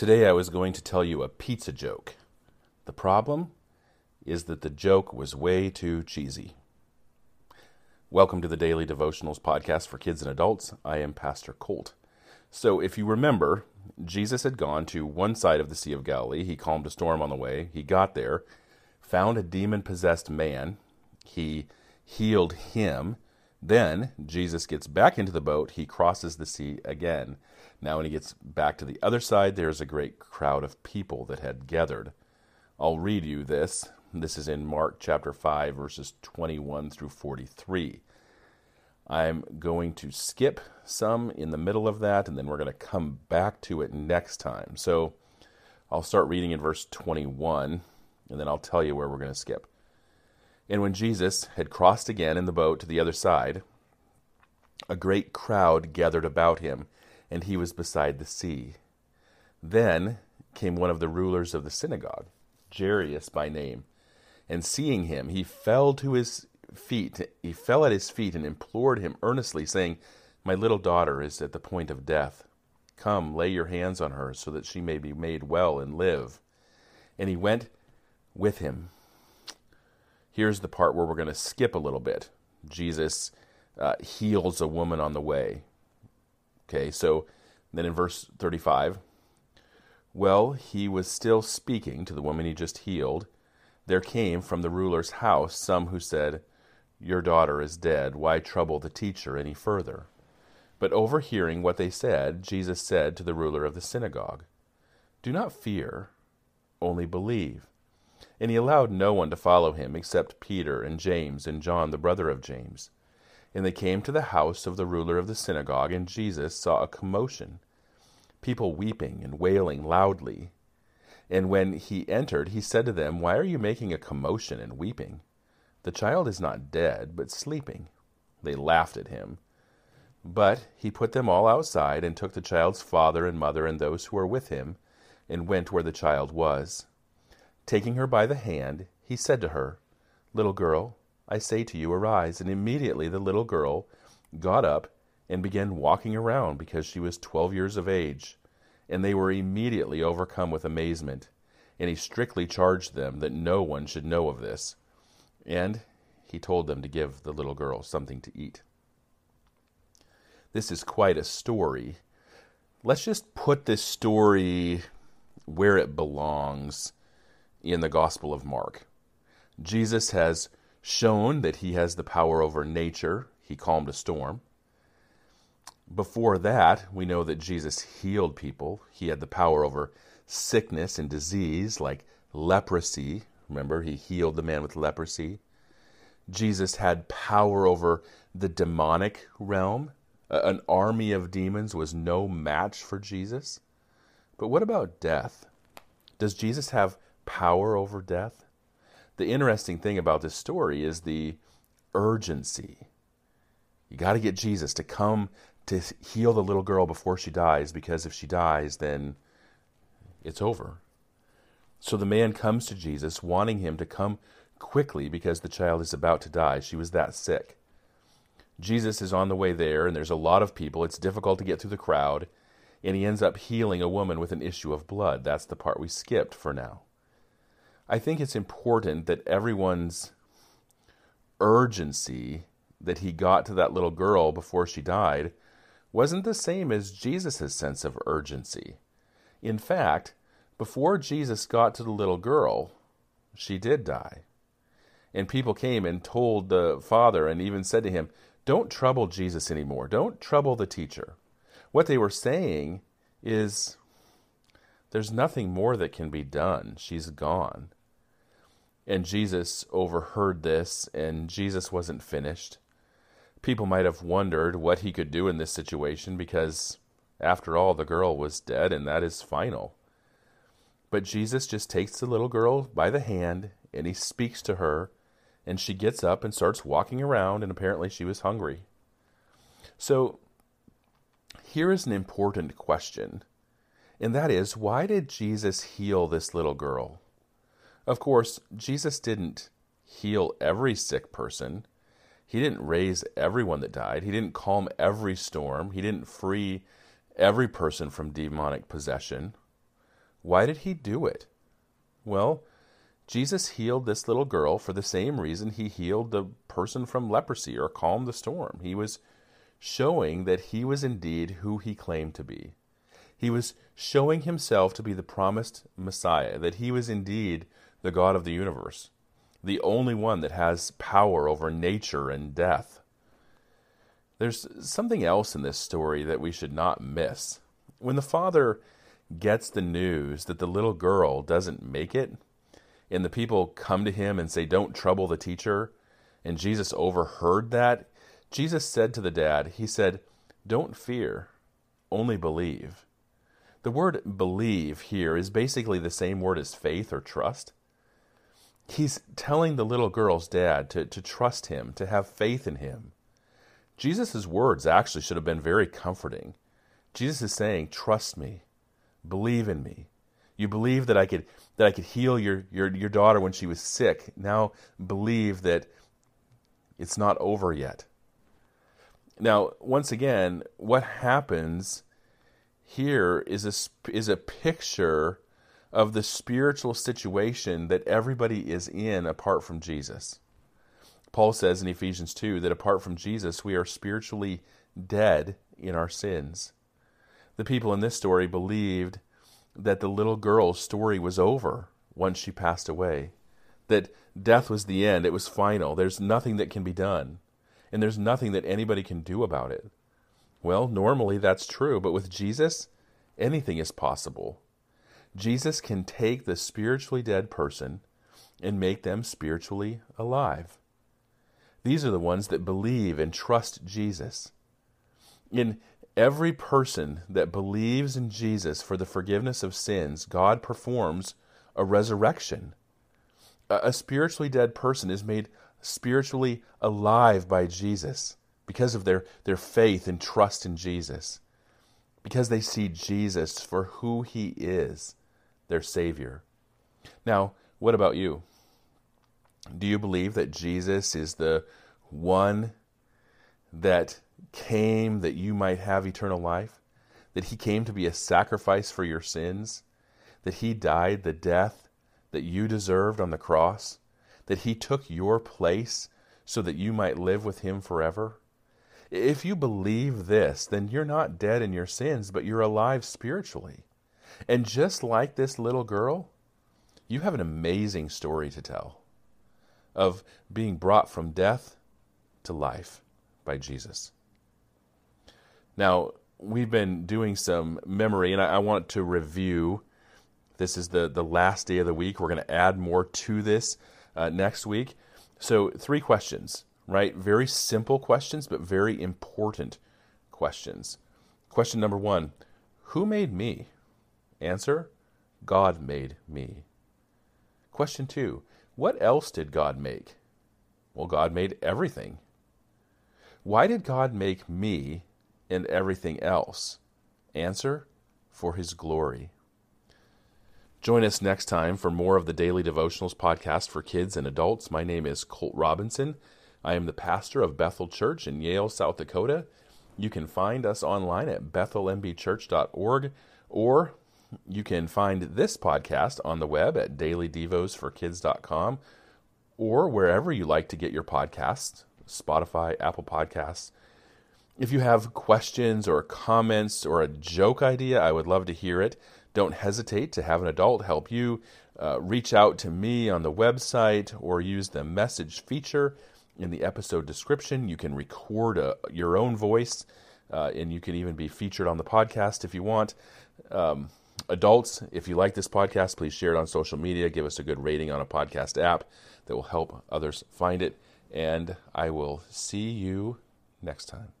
Today I was going to tell you a pizza joke. The problem is that the joke was way too cheesy. Welcome to the Daily Devotionals podcast for kids and adults. I am Pastor Colt. So, if you remember, Jesus had gone to one side of the Sea of Galilee. He calmed a storm on the way. He got there, found a demon possessed man. He healed him. Then Jesus gets back into the boat. He crosses the sea again. Now, when he gets back to the other side, there's a great crowd of people that had gathered. I'll read you this. This is in Mark chapter 5, verses 21 through 43. I'm going to skip some in the middle of that, and then we're going to come back to it next time. So I'll start reading in verse 21, and then I'll tell you where we're going to skip. And when Jesus had crossed again in the boat to the other side, a great crowd gathered about him and he was beside the sea. Then came one of the rulers of the synagogue, Jairus by name, and seeing him, he fell to his feet. He fell at his feet and implored him earnestly, saying, My little daughter is at the point of death. Come, lay your hands on her, so that she may be made well and live. And he went with him. Here's the part where we're going to skip a little bit. Jesus uh, heals a woman on the way. Okay, so then in verse 35, well, he was still speaking to the woman he just healed. There came from the ruler's house some who said, Your daughter is dead. Why trouble the teacher any further? But overhearing what they said, Jesus said to the ruler of the synagogue, Do not fear, only believe. And he allowed no one to follow him except Peter and James and John, the brother of James. And they came to the house of the ruler of the synagogue, and Jesus saw a commotion, people weeping and wailing loudly. And when he entered, he said to them, Why are you making a commotion and weeping? The child is not dead, but sleeping. They laughed at him. But he put them all outside, and took the child's father and mother and those who were with him, and went where the child was. Taking her by the hand, he said to her, Little girl, I say to you, arise. And immediately the little girl got up and began walking around because she was twelve years of age. And they were immediately overcome with amazement. And he strictly charged them that no one should know of this. And he told them to give the little girl something to eat. This is quite a story. Let's just put this story where it belongs in the Gospel of Mark. Jesus has shown that he has the power over nature. He calmed a storm. Before that, we know that Jesus healed people. He had the power over sickness and disease, like leprosy. Remember, he healed the man with leprosy. Jesus had power over the demonic realm. An army of demons was no match for Jesus. But what about death? Does Jesus have power over death? the interesting thing about this story is the urgency. You got to get Jesus to come to heal the little girl before she dies, because if she dies, then it's over. So the man comes to Jesus, wanting him to come quickly because the child is about to die. She was that sick. Jesus is on the way there, and there's a lot of people. It's difficult to get through the crowd, and he ends up healing a woman with an issue of blood. That's the part we skipped for now. I think it's important that everyone's urgency that he got to that little girl before she died wasn't the same as Jesus' sense of urgency. In fact, before Jesus got to the little girl, she did die. And people came and told the father and even said to him, Don't trouble Jesus anymore. Don't trouble the teacher. What they were saying is, There's nothing more that can be done. She's gone. And Jesus overheard this, and Jesus wasn't finished. People might have wondered what he could do in this situation because, after all, the girl was dead, and that is final. But Jesus just takes the little girl by the hand and he speaks to her, and she gets up and starts walking around, and apparently she was hungry. So, here is an important question, and that is why did Jesus heal this little girl? Of course, Jesus didn't heal every sick person. He didn't raise everyone that died. He didn't calm every storm. He didn't free every person from demonic possession. Why did he do it? Well, Jesus healed this little girl for the same reason he healed the person from leprosy or calmed the storm. He was showing that he was indeed who he claimed to be. He was showing himself to be the promised Messiah, that he was indeed the God of the universe, the only one that has power over nature and death. There's something else in this story that we should not miss. When the father gets the news that the little girl doesn't make it, and the people come to him and say, Don't trouble the teacher, and Jesus overheard that, Jesus said to the dad, He said, Don't fear, only believe. The word believe here is basically the same word as faith or trust. He's telling the little girl's dad to, to trust him, to have faith in him. Jesus' words actually should have been very comforting. Jesus is saying, Trust me, believe in me. You believe that I could that I could heal your, your, your daughter when she was sick. Now believe that it's not over yet. Now, once again, what happens here is a, is a picture of the spiritual situation that everybody is in apart from Jesus. Paul says in Ephesians 2 that apart from Jesus, we are spiritually dead in our sins. The people in this story believed that the little girl's story was over once she passed away, that death was the end, it was final, there's nothing that can be done, and there's nothing that anybody can do about it. Well, normally that's true, but with Jesus, anything is possible. Jesus can take the spiritually dead person and make them spiritually alive. These are the ones that believe and trust Jesus. In every person that believes in Jesus for the forgiveness of sins, God performs a resurrection. A spiritually dead person is made spiritually alive by Jesus because of their, their faith and trust in Jesus, because they see Jesus for who he is, their Savior. Now, what about you? Do you believe that Jesus is the one that came that you might have eternal life? That he came to be a sacrifice for your sins? That he died the death that you deserved on the cross? That he took your place so that you might live with him forever? If you believe this, then you're not dead in your sins, but you're alive spiritually. And just like this little girl, you have an amazing story to tell of being brought from death to life by Jesus. Now, we've been doing some memory, and I, I want to review. This is the, the last day of the week. We're going to add more to this uh, next week. So, three questions right? Very simple questions, but very important questions. Question number one Who made me? Answer God made me. Question two What else did God make? Well, God made everything. Why did God make me and everything else? Answer For His glory. Join us next time for more of the Daily Devotionals podcast for kids and adults. My name is Colt Robinson. I am the pastor of Bethel Church in Yale, South Dakota. You can find us online at bethelmbchurch.org or you can find this podcast on the web at dailydevosforkids.com or wherever you like to get your podcasts, Spotify, Apple Podcasts. If you have questions or comments or a joke idea, I would love to hear it. Don't hesitate to have an adult help you. Uh, reach out to me on the website or use the message feature in the episode description. You can record a, your own voice, uh, and you can even be featured on the podcast if you want. Um, adults, if you like this podcast, please share it on social media. Give us a good rating on a podcast app that will help others find it. And I will see you next time.